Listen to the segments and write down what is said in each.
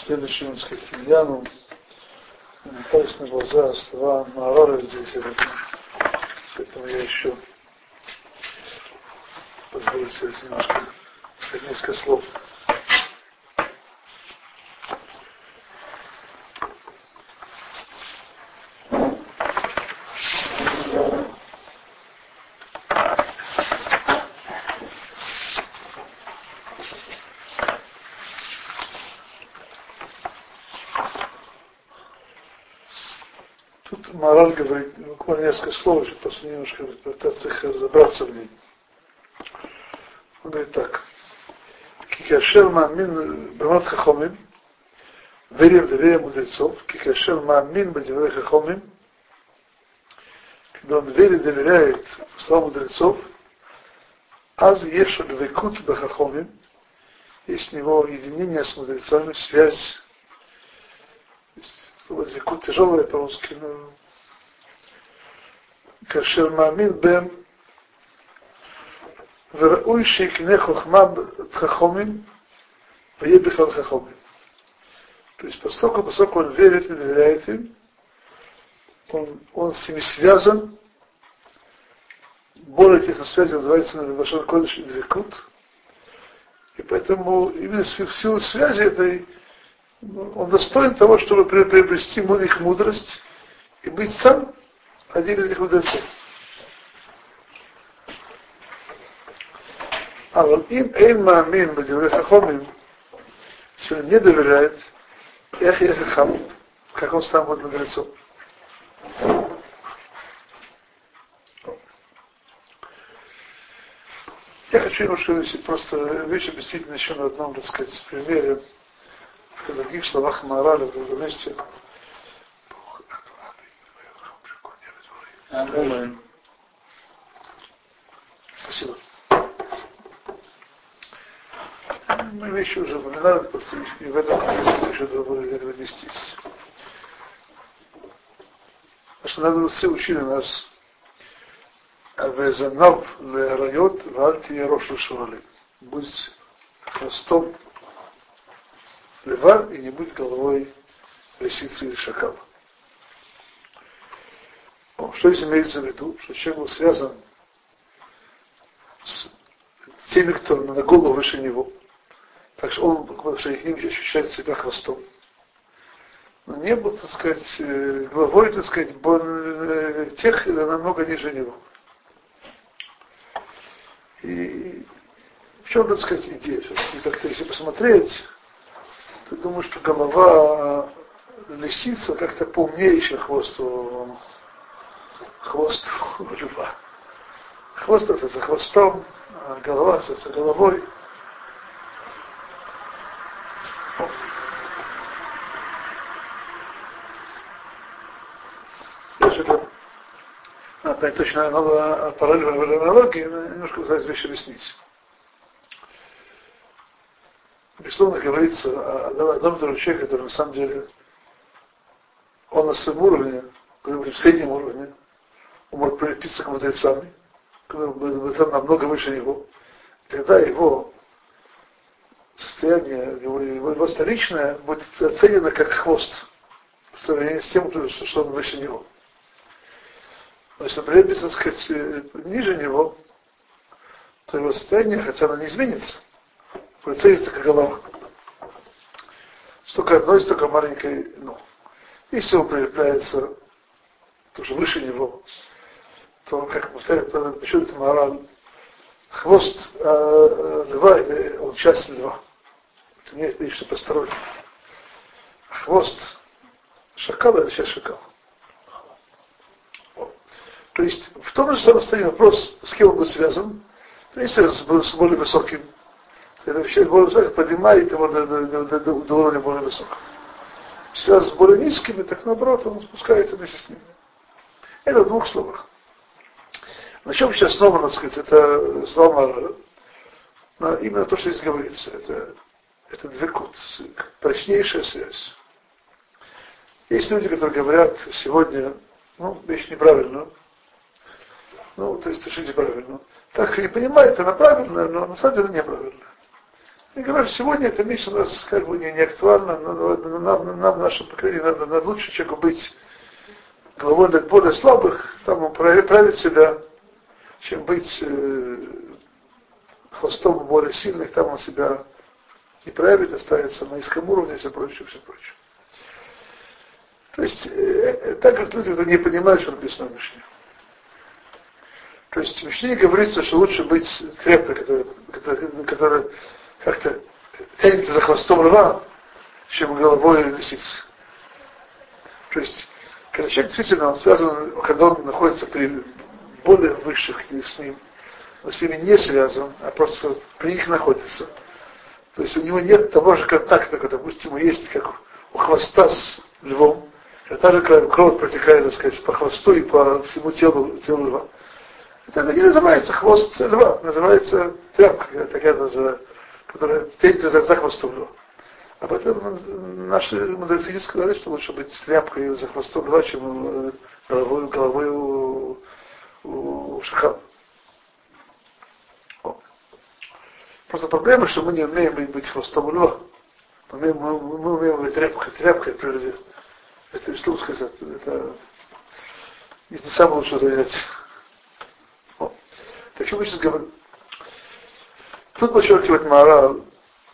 следующему, так сказать, Ильяну, попались на глаза слова Маарара здесь, поэтому я еще позволю себе немножко сказать несколько слов. Мораль говорит, буквально несколько слов, чтобы после немножко попытаться их разобраться в ней. Он говорит так. Кикашер мамин бемат хахомим, верим в доверие мудрецов, кикашер мамин бадиврей хахомим, когда он верит, доверяет словам мудрецов, аз еш векут бахахомим, есть у него единение с мудрецами, связь, слово векут тяжелое по-русски, но כאשר מאמין בהם, וראוי שיקנה חוכמה חכומים, ויהיה בכלל חכומים. То есть, поскольку, поскольку он верит и доверяет им, он, он с ними связан, более тесно связи называется на Лашон Кодыш и Двекут, и поэтому именно в силу связи этой он достоин того, чтобы приобрести их мудрость и быть сам один из них мудрецов. А вот им эйн маамин бадиврей хахомим, если он не доверяет, эх я хахам, как он сам будет мудрецом. Я хочу немножко просто вещь объяснить еще на одном, так сказать, примере, в других словах Мараля в другом месте. Амумен. Спасибо. Мы вещи уже упоминали, и в этом контексте еще должно этого нестись. Наши надрусы учили нас Авезанав лерайот вальти ерош лешурали. Будь хвостом льва и не будь головой лисицы или шакала. Что здесь имеется в виду? Что человек был связан с теми, кто на голову выше него. Так что он в отношении к ним ощущает себя хвостом. Но не был, так сказать, э, главой, так сказать, э, тех намного ниже него. И в чем, так сказать, идея? И как-то, если посмотреть, то думаю, что голова лисица как-то поумнее, чем хвост у хвост у льва. Хвост это за хвостом, а голова это за головой. опять точно параллельно аналогии, немножко пытаюсь вещи объяснить. Безусловно, говорится о одном и человеке, который на самом деле он на своем уровне, в среднем уровне, он может прилепиться к мудрецам, мудрецам намного выше него. Тогда его состояние, его, его, его столичное будет оценено как хвост в сравнении с тем, что он выше него. Если он прилепится, так сказать, ниже него, то его состояние, хотя оно не изменится, цениться как голова. Столько одной, столько маленькой, ну, если он прилепляется тоже выше него, то, как это мораль, хвост э, льва, он часть льва. Это не нечто постороннее. А хвост шакала это сейчас шакал. То есть в том же самом состоянии вопрос, с кем он будет связан, то если с, более высоким, это вообще более высоким поднимает его до, до, до, до, до уровня более высокого. Связан с более низкими, так наоборот, он спускается вместе с ними. Это в двух словах. На чем сейчас снова, так сказать, это слова но именно то, что здесь говорится, это, это двекут, прочнейшая связь. Есть люди, которые говорят сегодня, ну, вещь неправильную, ну, то есть решите правильно. Так и понимает, она правильная, но на самом деле неправильная. И говорю, сегодня эта вещь у нас как бы не, не актуальна, но, но нам, нам, нашему поколению, надо, надо лучше человеку быть главой для более слабых, там он правит себя, чем быть э, хвостом более сильных, там он себя не проявит, останется на низком уровне и все прочее, все прочее. То есть, э, так как люди это не понимают, что написано в Мишне. То есть в Мишне говорится, что лучше быть тряпкой, которая, которая, которая как-то тянется за хвостом льва, чем головой лисицы. То есть, когда человек действительно он связан, когда он находится при более высших с ним, но с ними не связан, а просто при них находится. То есть у него нет того же контакта, как, допустим, есть как у хвоста с львом, та же кровь протекает, так сказать, по хвосту и по всему телу, телу льва. Это не называется хвост льва, называется тряпка, такая называется которая тянется за, за хвостом льва. Об этом наши мудрецы сказали, что лучше быть с тряпкой за хвостом льва, чем головой, головой у, шакала. Просто проблема, что мы не умеем быть хвостом льва. Мы умеем, мы, мы умеем быть тряпкой, тряпкой прежде. Это, что сказать, это не самое лучшее занятие. Так что мы сейчас говорим, Тут подчеркивает Мара,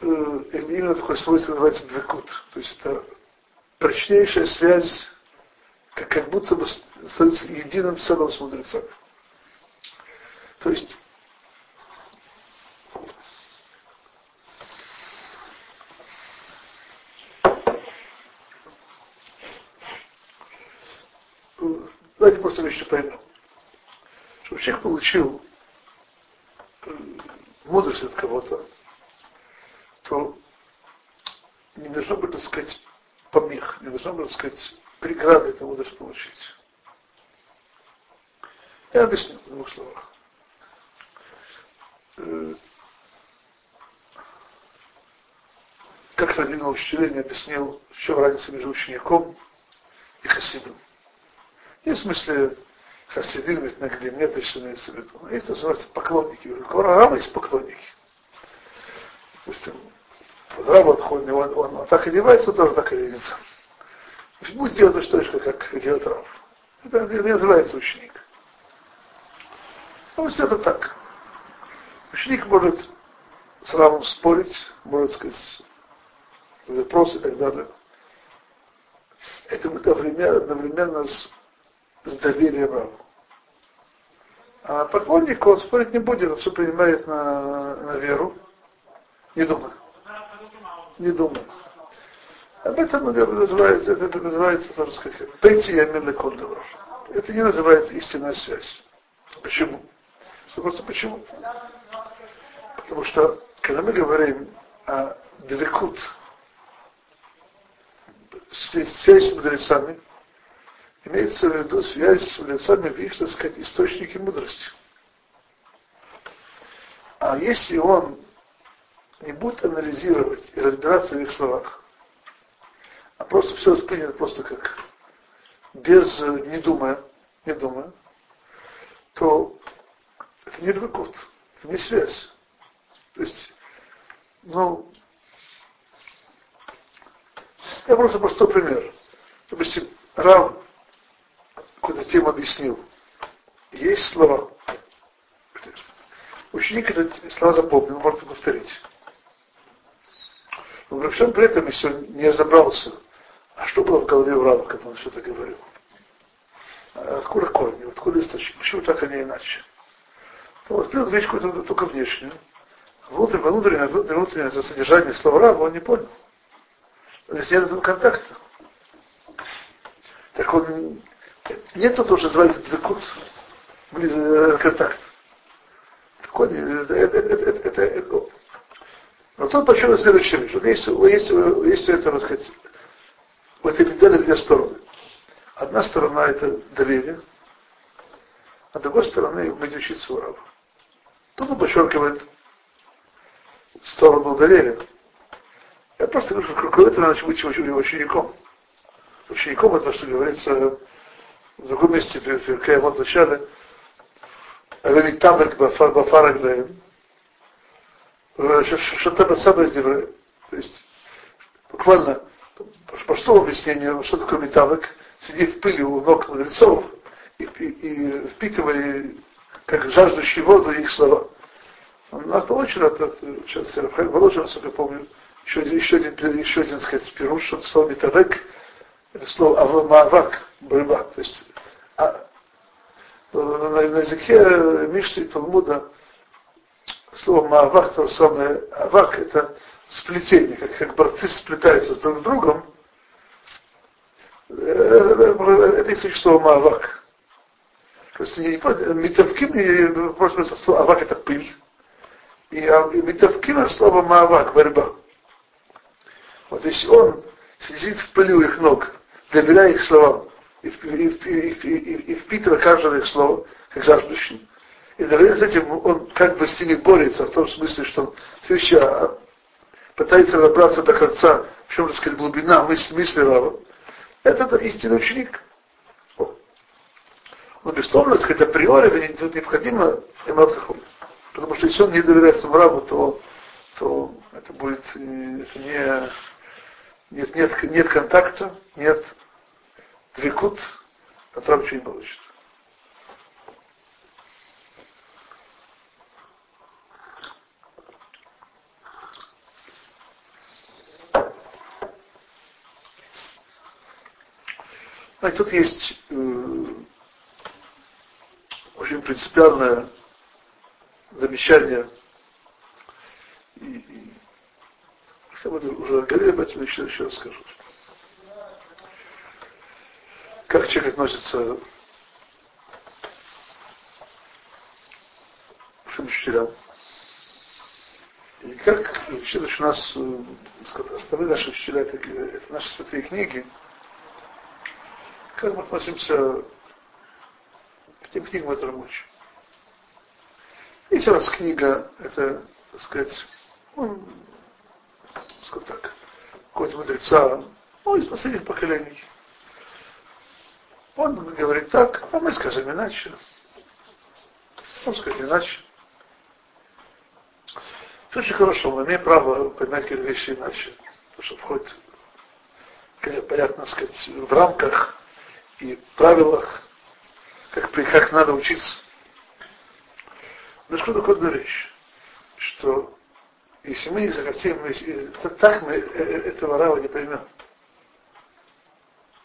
э, именно такое свойство называется двекут. То есть это прочнейшая связь, как, как будто бы становится единым целым с мудрецами. То есть давайте просто вещи поймем. Чтобы человек получил мудрость от кого-то, то не должно быть, так сказать, помех, не должно быть, так сказать, преграды эту мудрость получить. Я объясню в двух словах. Э, как один учитель объяснил, в чем разница между учеником и хасидом. Не в смысле хасидим, ведь на где нет, что имеется в виду. Есть, что называется, поклонники. У Рама есть поклонники. Допустим, Рам отходит, он, он, он так одевается, он тоже так оденется. Будет делать точно, как делает Рав. Это не называется ученик. Ну, все это так. Ученик может с Равом спорить, может сказать, вопросы и так далее. Это будет одновременно, одновременно с, с доверием Раву. А поклонник, он спорить не будет, он все принимает на, на веру. Не думаю. Не думаю. Об этом называется, это, называется, тоже сказать, как пейти ямин. Это не называется истинная связь. Почему? Просто почему? Потому что, когда мы говорим о двекут, связь с мудрецами, имеется в виду связь с мудрецами в их, так сказать, источнике мудрости. А если он не будет анализировать и разбираться в их словах, а просто все воспринят просто как без, не думая, не думая, то это не двукот, это не связь. То есть, ну, я просто простой пример. Допустим, Рав тему объяснил. Есть слова. Ученик эти слова запомнил, может повторить. Но при всем при этом еще не разобрался, а что было в голове у Рава, когда он что-то говорил. А откуда корни, откуда источник, почему так, а не иначе. Он воспринял вещь какую-то только внешнюю. Внутреннее, внутреннее, внутреннее, внутреннее содержание слова Рава он не понял. То есть нет этого контакта. Так он нет то, что называется двекут, э, контакт. Так он, это, это, это, это, это, но тут почему следующая вещь. Вот есть, есть, есть у этого, сказать, в этой медали две стороны. Одна сторона это доверие, а другой стороны быть учиться у Тут он подчеркивает сторону доверия. Я просто говорю, что руководитель надо быть учеником. Учеником это, что говорится в другом месте, в вот начале, Авелитавек Бафараглаем, Шатаба Саба То есть, буквально, по простому объяснению, что такое металлик, сиди в пыли у ног мудрецов и, и, и впитывая, как жаждущие воду, их слова. У нас получено сейчас Рафаэль Воложин, насколько я помню, еще один, еще один, еще один, сказать, пируш, слово метавек, слово авамавак, борьба. То есть а, на, на языке Мишли и Талмуда слово маавак, то же самое, авак это сплетение, как, как борцы сплетаются друг с другом, э, это и слово маавак. То есть не метавким, просто слово авак это пыль. И, и метавким слово маавак, борьба. Вот если он сидит в пыли у их ног, доверяя их словам, и, и, и, и, впитывая каждое их слово, как жаждущим, и одновременно с этим он как бы с ними борется, в том смысле, что он все а, пытается разобраться до конца, в чем, так сказать, глубина мысли, мысли Рава. Это, истинный ученик. Но, безусловно, так сказать, априори это необходимо Эмат Потому что если он не доверяет своему Раву, то, то это будет это не, нет, нет, нет контакта, нет двикут, а Рав ничего не получит. Знаете, тут есть э, очень принципиальное замечание. И, я уже говорили об этом, еще, еще раз скажу. Как человек относится к своим учителям. И как учитель у нас, э, основные наши учителя, это, это наши святые книги, как мы относимся к тем книгам, которые мы учим. Если у книга, это, так сказать, ну, скажем так, какой-то мудреца, ну, из последних поколений. Он говорит так, а мы скажем иначе. Он скажет иначе. Это очень хорошо, мы имеем право понимать какие-то вещи иначе. Потому что входит, понятно сказать, в рамках и правилах, как, как надо учиться. Но что такое вещь, что если мы не захотим, если, так мы э, э, этого рава не поймем.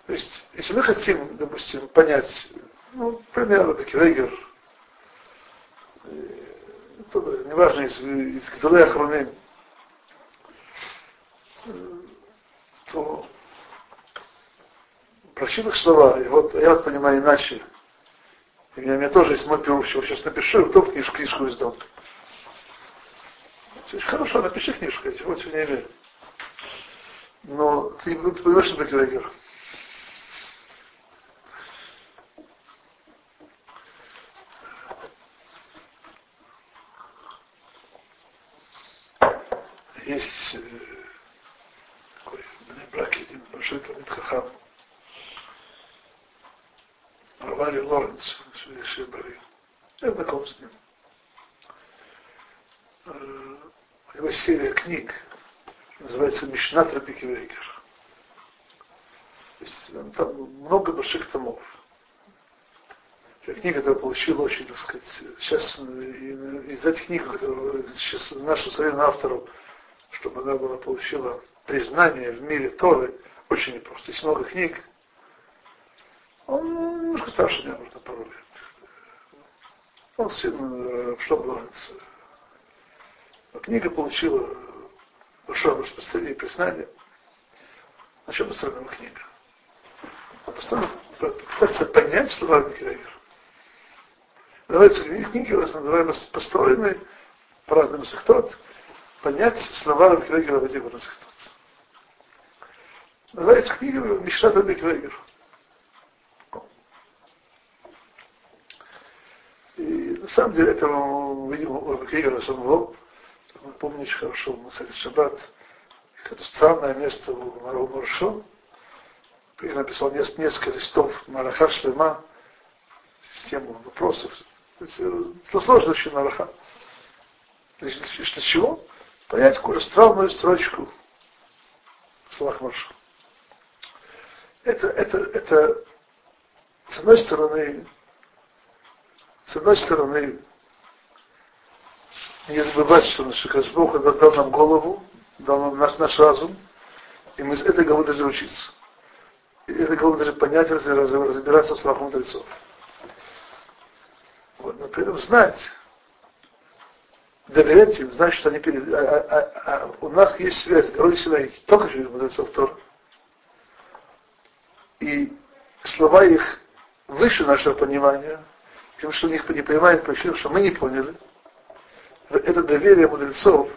То есть, если мы хотим, допустим, понять, ну, примерно, как Вегер, э, неважно, из, из Гдулей Ахроним, то прочим их слова, и вот я вот понимаю иначе. У меня, тоже есть мой перу, сейчас напишу, кто книжку, книжку издал. Хорошо, напиши книжку, я чего не имею. Но ты, ты понимаешь, что такое Гегер? Есть э, такой браке один большой Талмит Хахам, Равари Лоренц, Шибари. Я знаком с ним. Э, у него серия книг, называется Мишнат Рабики Вейгер. Там много больших томов. Книга, которую получила очень, так сказать, сейчас из этих книг, которые сейчас нашему современному автору, чтобы она была, получила признание в мире Торы, очень непросто. Есть много книг, он немножко старше меня, может, на пару лет. Он сын в Шлобланец. Книга получила большое распространение и признание. На чем построена книга? Построена, пытаться понять слова Микелегера. Называется книги у нас называемые построены по разным сектот, понять слова Микелегера в этих сектот. Называется книга Мишната Микелегера. На самом деле это, видимо, у Кигера самого, мы помним очень хорошо в Масале Шаббат, какое-то странное место в Мару Маршо. Кигер написал несколько листов Мараха Шлема, систему вопросов. Это сложно очень Мараха. Для чего? понять какую странную строчку в словах Маршу. Это, это, это, с одной стороны, с одной стороны, не забывать, что наш Бог дал нам голову, дал нам наш, наш разум, и мы с этой головы должны учиться. И этой головы должны понять, разбираться в словах мудрецов. Вот, но при этом знать, доверять им, знать, что они перед... А, а, а, а у нас есть связь с горой Синай только через мудрецов Тор. И слова их выше нашего понимания, тем, что них не понимают причину, что мы не поняли. Это доверие мудрецов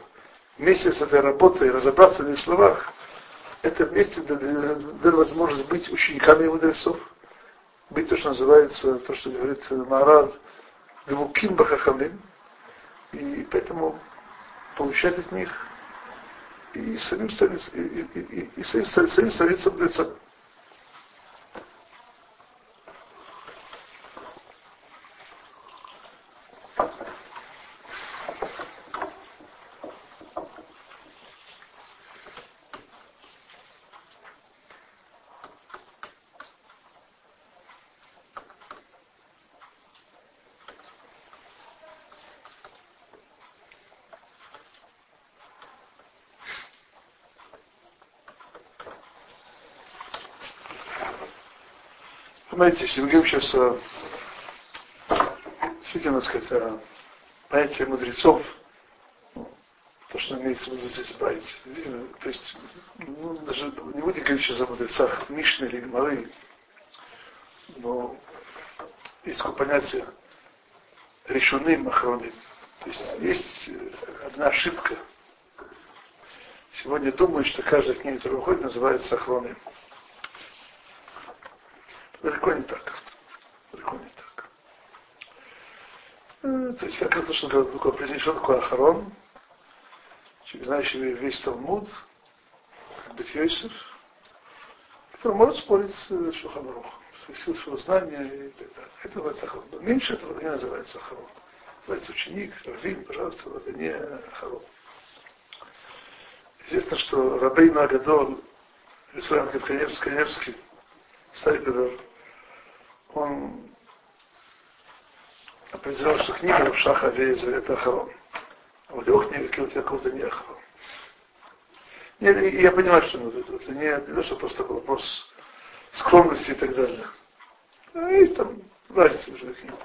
вместе с этой работой, разобраться в их словах, это вместе дает возможность быть учениками мудрецов, быть то, что называется, то, что говорит Марал, Левуким Бахахамим, и поэтому получать от них и самим становиться, и, и, и, и самим, самим становиться мудрецами. Мы говорим сейчас действительно сказать, о понятии мудрецов, ну, то, что имеется в виду здесь братья, то есть, ну, даже не будем говорить сейчас о мудрецах Мишны или Гмары, но есть такое понятие решенным охроны. То есть есть одна ошибка. Сегодня думают, что каждая книга, которая выходит, называется охроной. Далеко не так. Далеко не так. Э, то есть, оказывается, что такое определение, что такое Ахарон, знающий весь Талмуд, как бы Йосиф, который может спорить с Шуханрухом, с сил своего знания и так далее. Это называется Ахарон. Но меньше этого не называется Ахарон. Называется ученик, раввин, пожалуйста, это не Ахарон. Известно, что Рабейн Агадол, Исраил Каневский, Сайпедор, он определял, что книга в Шаха Вейза это Ахарон. А вот его книга Килт Яков не Ахарон. Не, я понимаю, что это не, не то, что просто вопрос скромности и так далее. А есть там разница между книгами.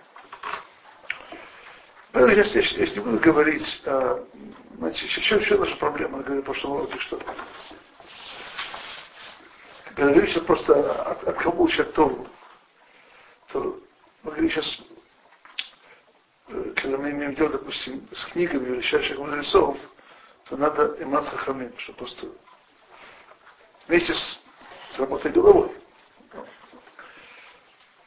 Поэтому я, я, я не буду говорить, а, знаете, еще, еще наша проблема, говорю в прошлом уроке, что когда говоришь просто от, от кого получать Тору, то мы говорим сейчас, э, когда мы имеем дело, допустим, с книгами величайших мудрецов, то надо имат хахамим, что просто вместе с, с работой головой.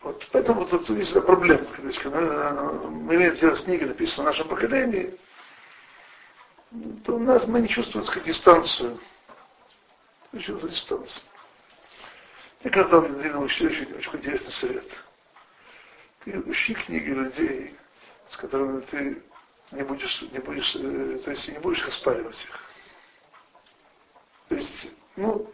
Вот поэтому тут, тут есть проблема. Когда мы имеем дело с книгой, написанной в нашем поколении, то у нас мы не чувствуем, так сказать, дистанцию. Чувствуем дистанцию. Я когда-то дал очень, очень, интересный совет ищи книги людей, с которыми ты не будешь, не будешь, э, то есть не будешь оспаривать их. То есть, ну,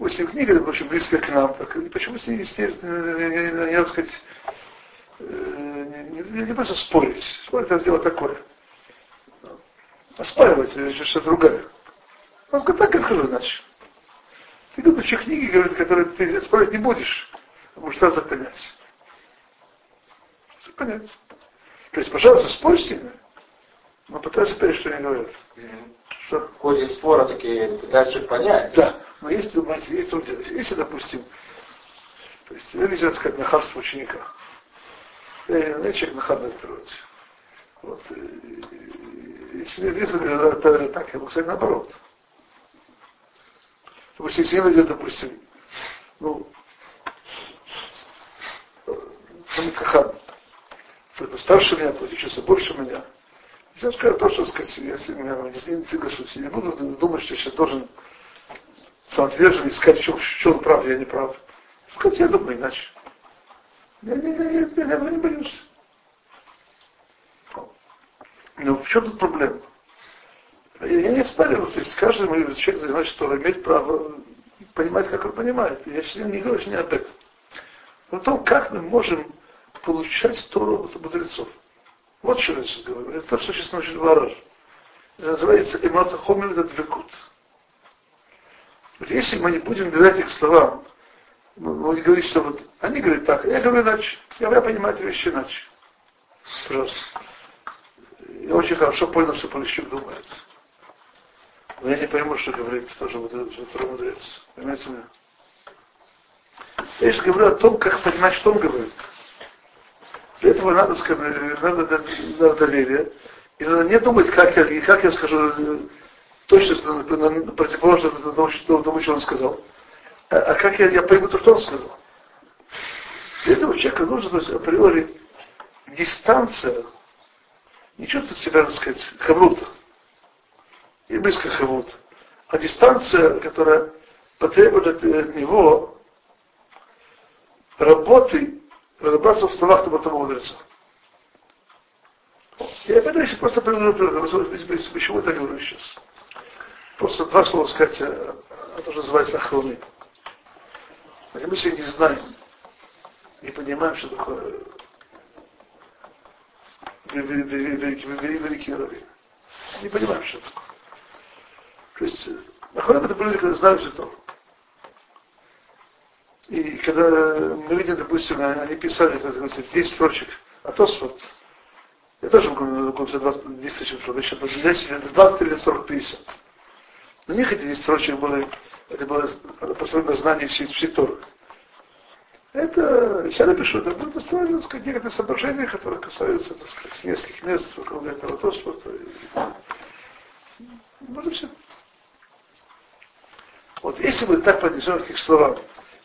если книга, очень близкая к нам, так и почему с ней не, не, не, не, сказать, э, не, не, не просто спорить. Спорить это дело такое. Оспаривать или что-то другое. Говорит, так я скажу иначе. Ты говоришь, что книги, говорят, которые ты спорить не будешь, а будешь сразу понять понять. То есть, пожалуйста, спорь с ними, но пытайся понять, что они говорят. Что? В ходе спора такие пытаются понять. Да, но знаете, есть трудно Если, допустим, то есть, нельзя сказать нахабство ученика. Я, я человек в природе. Вот. Если, если это так, я могу сказать наоборот. Допустим, если идет, допустим, ну, Хамид Хахан, кто-то старше меня, кто-то учится больше меня. Если он скажет то, что сказать, если меня не соглашусь, я не буду думать, что я сейчас должен самоотверженно искать, в чем, в прав, я не прав. Сказать, я думаю иначе. Я, я, я, я, я, я не боюсь. Но в чем тут проблема? Я не спорю, то есть каждый человек занимается Торой, имеет право понимать, как он понимает. Я сейчас не говорю не об этом. Но о том, как мы можем получать Тору от мудрецов. Вот что я сейчас говорю. Это то, что сейчас научил Вараж. Это называется Эмата Хомин Дадвекут. Если мы не будем доверять их словам, мы говорить, что вот они говорят так, я говорю иначе. Я, я понимаю эти вещи иначе. Пожалуйста. Я очень хорошо понял, что Полищук думает. Но я не пойму, что говорит тоже второй мудрец. Понимаете меня? Я же говорю о том, как понимать, что он говорит. Для этого надо, сказать, надо, надо доверие. И надо не думать, как я, как я скажу э, точно противоположно тому, что, тому, что он сказал. А, а как я, я пойму то, что он сказал. Для этого человека нужно, то есть, априори, дистанция, не чувствовать себя, так сказать, хаврута, и близко хаврута, а дистанция, которая потребует от него работы, разобраться в словах того мудреца. Я опять еще просто приведу, почему я так говорю сейчас. Просто два слова сказать, это уже называется охраны. Мы сегодня не знаем, не понимаем, что такое великие раввины. Не понимаем, что такое. То есть, Ахрам это были люди, которые знают это. И когда мы видим, допустим, они писали, это, допустим, 10 строчек, а то вот, я тоже могу написать 10 строчек, еще 10, 20 или 40, 50. Но у них эти 10 строчек были, это было построено знание всей, всей. Это, я напишу, это будет построено, так сказать, некоторые соображения, которые касаются, так сказать, нескольких мест вокруг этого Тосфота. Вот и все. Вот если мы так поднесем к их словам,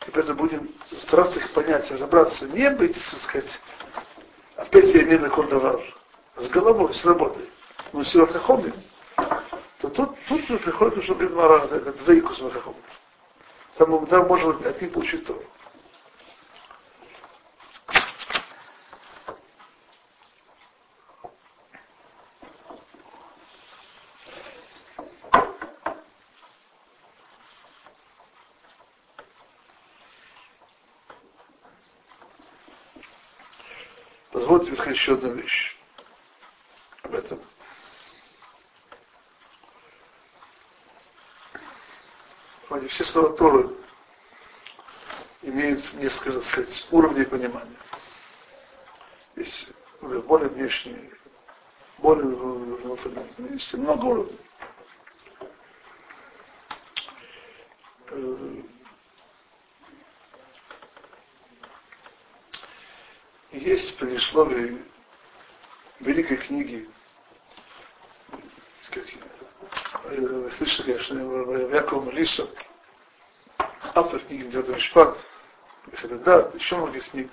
и поэтому будем стараться их понять, разобраться, не быть, так сказать, опять я имею на кордовар, с головой, с работой, но с хахомим, то тут, тут мы приходим, что Бедмара, это двойку с хахомим. Там, там можно от них получить то. Позвольте сказать еще одну вещь об этом. Понимаете, все слова Торы имеют несколько, так сказать, уровней понимания. Есть более внешние, более внутренние. Есть много уровней. Э, есть предисловие Малиса, автор книги Дядамишпат, да, еще многих книг.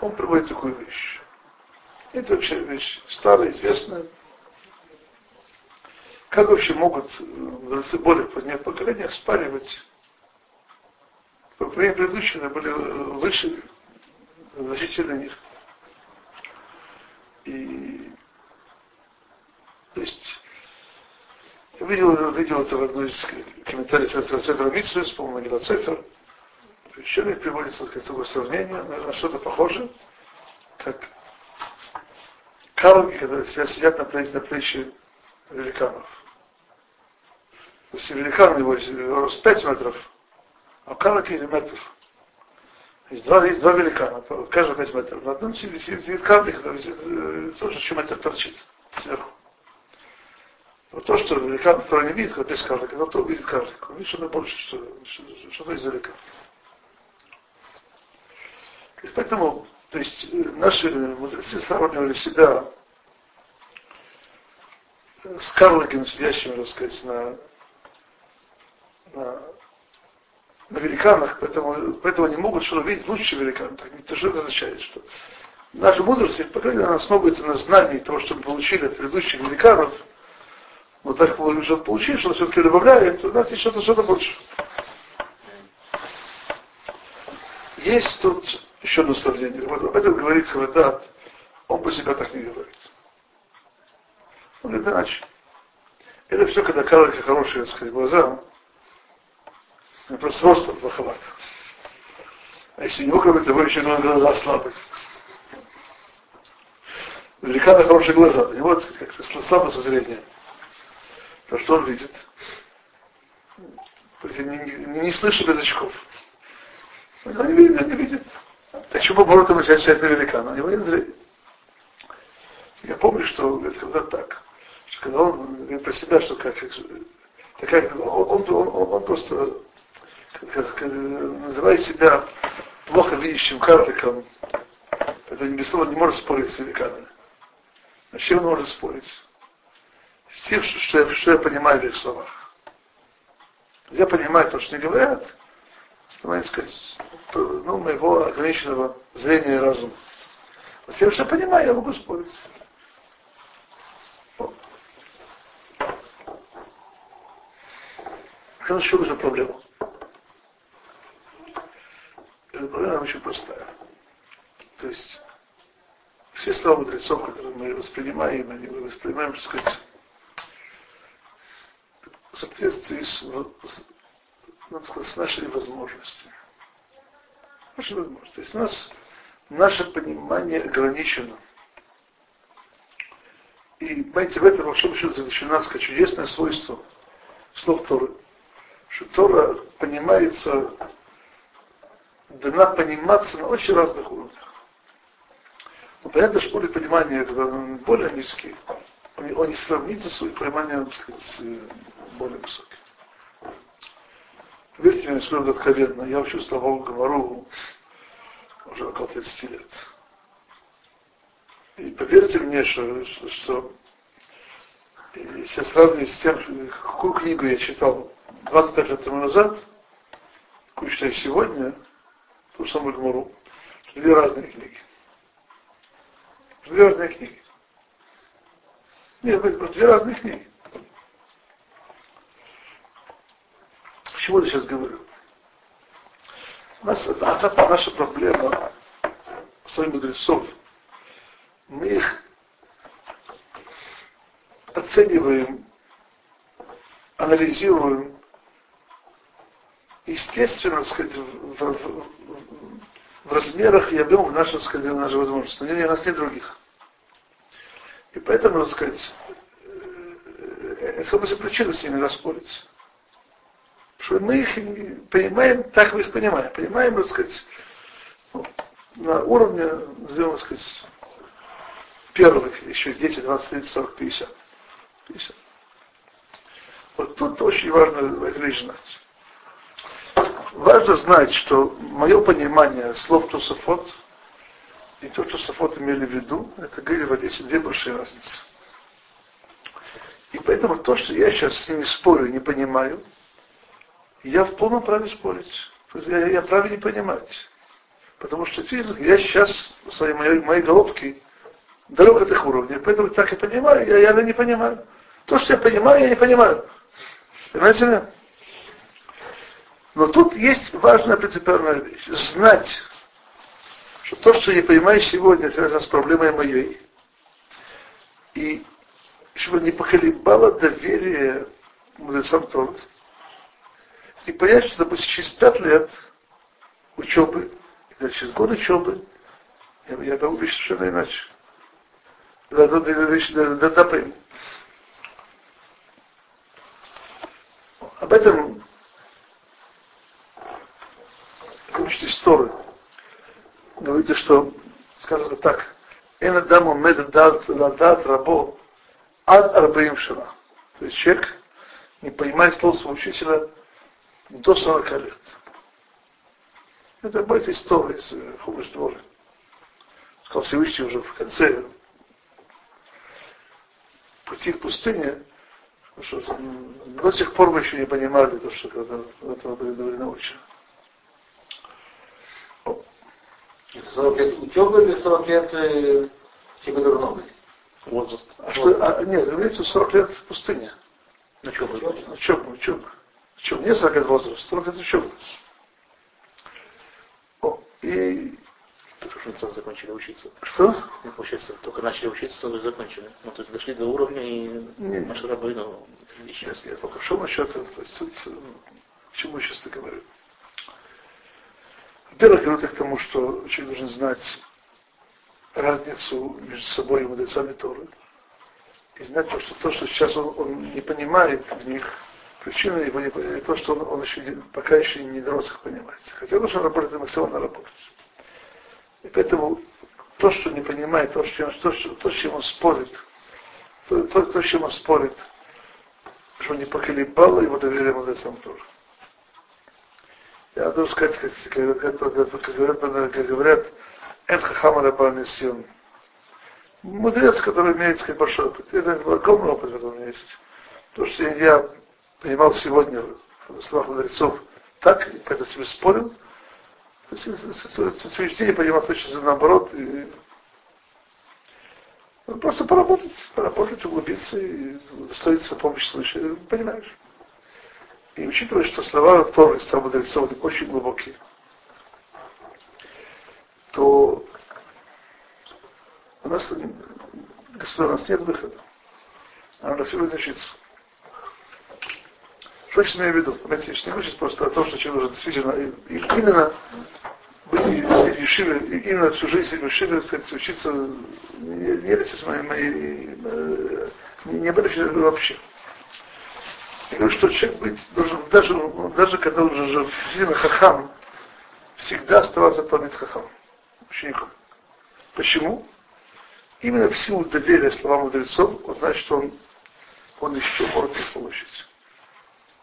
Он приводит такую вещь. Это вообще вещь старая, известная. Как вообще могут мудрецы более позднее поколения оспаривать поколения предыдущие были выше, значительно них. И то есть я видел, видел это в одной из комментариев Цифра Митсвы, по-моему, Гила Цифр. Еще мне приводится такое сравнение, на что-то похоже, как карлики, которые сидят на плече, на плече великанов. Есть великан, его рост 5 метров, а карлик или метров. Есть два, есть два великана, каждый 5 метров. На одном сидит, сидит карлик, э, тоже еще метр торчит сверху. Вот то, что великан второй не видит, как без карлика, но то видит карлик. Он видит что-то больше, что, что-то издалека. И поэтому, то есть, э, наши мудрецы сравнивали себя с карликами, сидящими, так сказать, на, на на великанах, поэтому, поэтому они могут что-то видеть лучше великанов. Это что это означает? Что наша мудрость, по крайней мере, основывается на знании того, что мы получили от предыдущих великанов, но так мы уже получили, что все-таки добавляем, то у нас есть что-то, что-то больше. Есть тут еще одно сравнение. Вот об этом говорит Хавадат, он по себе так не говорит. Он говорит иначе. Это все, когда карлика хорошие, так сказать, глаза, просто ростом плоховат. А если у него, кроме того, еще глаза слабые. У великана хорошие глаза, у него как-то слабо со зрением. То, что он видит, не, не, не слышит без очков. Он не видит, не видит. Так чему наоборот ему взять на великана? У него нет зрения. Я помню, что говорит, когда так, что когда он говорит про себя, что как, такая, он, он, он, он просто как, как, называет себя плохо видящим карликом, это не без слова не может спорить с великанами. А чем он может спорить? С тем, что, я, что я понимаю в их словах. Я понимаю то, что они говорят, становится, сказать, ну, моего ограниченного зрения и разума. А что я понимаю, я могу спорить. В чем же проблема? Эта проблема очень простая. То есть все слова мудрецов, которые мы воспринимаем, они мы воспринимаем, так сказать, соответствии с, с, ну, нашей возможностями. Наши возможности. То есть у нас наше понимание ограничено. И, понимаете, в этом, вообще большом заключено, сказать, чудесное свойство слов Торы что Тора понимается, дана пониматься на очень разных уровнях. Но понятно, что уровень понимания, более низкий, он, не сравнится с пониманием, сказать, более высоким. Поверьте мне, скажу откровенно, я учу слова Гамару уже около 30 лет. И поверьте мне, что, что, что если сравнивать с тем, какую книгу я читал 25 лет тому назад, какую читаю сегодня, ту самую Гмару, две разные книги. Две разные книги. Нет, это две разные книги. К я сейчас говорю? У нас, это наша проблема, своих мудрецов. Мы их оцениваем, анализируем естественно, так сказать, в, в, в размерах и объемах наших, так сказать, наших возможностей. У нас нет других. И поэтому, так сказать, это самая причина с ними. Потому что мы их понимаем, так мы их понимаем. Понимаем, так сказать, ну, на уровне, назовем, так сказать, первых, еще 10, 20, 30, 40, 50. 50. Вот тут очень важно вещь знать важно знать, что мое понимание слов Тософот и то, что Софот имели в виду, это говорили в Одессе две большие разницы. И поэтому то, что я сейчас с ними спорю, не понимаю, я в полном праве спорить. Я, я праве не понимать. Потому что я сейчас в своей моей, моей головке далек от их уровня. Поэтому так и понимаю, я, я не понимаю. То, что я понимаю, я не понимаю. Понимаете меня? Но тут есть важная принципиальная вещь. Знать, что то, что я понимаю сегодня, связано с проблемой моей. И чтобы не поколебало доверие мудрецам Торы. И понять, что, допустим, через пять лет учебы, или через год учебы, я, я могу быть совершенно иначе. Да, да, да, да, да, да, пойму. Об этом учите историю. Говорится, что, сказано так, Эн Адаму мед дат ладат рабо ад арбаим шана. То есть человек не понимает слов своего учителя до 40 лет. Это будет история из э, Хумыш Дворы. Сказал Всевышний уже в конце пути в пустыне, что до сих пор мы еще не понимали то, что когда этого были научены. 40 лет учебы или 40 лет э, психодурного? Возраст. А что, а, нет, имеется 40 лет в пустыне. Учеба. Учеба, учеба. Учеба. Не 40 лет возраст, 40 лет учеба. О, и не сразу закончили учиться. Что? Ну, получается, только начали учиться, сразу закончили. Ну, то есть дошли до уровня и наши рабы, ну, Сейчас я только шел насчет этого. То есть, к чему сейчас говорю? Во-первых, говорю к тому, что человек должен знать разницу между собой и мудрецами Торы. И знать то, что то, что сейчас он, он не понимает в них, причина его не, то, что он, он еще пока еще не дорос их понимать. Хотя должен работать максимально работать. И поэтому то, что не понимает, то, что, то, что, то, с чем он спорит, то, то, то, с чем он спорит, что не поколебало его доверие мудрецам тоже. Я должен сказать, как, как, как, как говорят, как говорят Эн Хахамара Барнисион. Мудрец, который имеет сказать, большой опыт. Это огромный опыт, который у меня есть. То, что я понимал сегодня в словах мудрецов так, и поэтому себе спорил, то есть утверждение понимал точно наоборот, и просто поработать, поработать, углубиться и удостоиться помощи случая, понимаешь? И учитывая, что слова Торы, слова мудрецов очень глубокие, то у нас, господа, у нас нет выхода. Надо все разрешиться. Что я сейчас имею в виду? Понимаете, я не сейчас просто о том, что человек должен действительно именно быть в Ешиве, именно всю жизнь в Ешиве, сказать, учиться, не, не сейчас мои, мои не, не были вообще. Говорю, что человек быть должен, даже, даже когда он уже действительно хахам, всегда оставаться томит хахам учеником. Почему? Именно в силу доверия словам мудрецов, он знает, что он, он еще может их получить.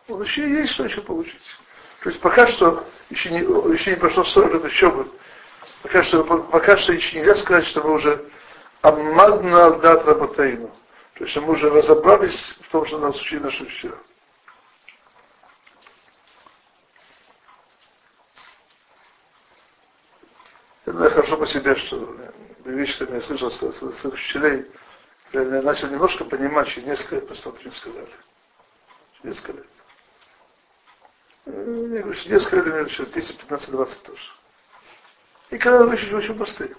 Он еще есть что еще получить. То есть пока что еще не, еще не прошло 40 лет учебы, пока что, пока что еще нельзя сказать, что мы уже аммадна дат работаину. То есть мы уже разобрались в том, что нас учили наши учителя. Знаю хорошо по себе, что вещи, которые я слышал со своих учителей, я начал немножко понимать через несколько лет после того, как мне сказали. Через несколько лет. Я говорю, через несколько лет, через 10, 15, 20 тоже. И когда вещи очень простые.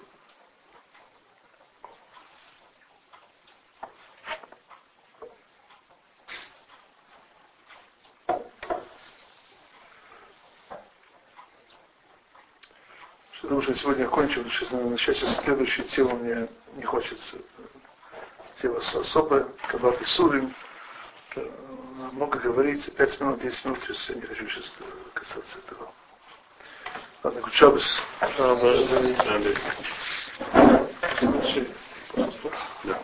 Потому что сегодня окончил, сейчас надо начать следующую тему мне не хочется. Тема особая, Кабат и Сурим. Много говорить, 5 минут, 10 минут, сейчас я не хочу сейчас касаться этого. Ладно, Кучабис. Да.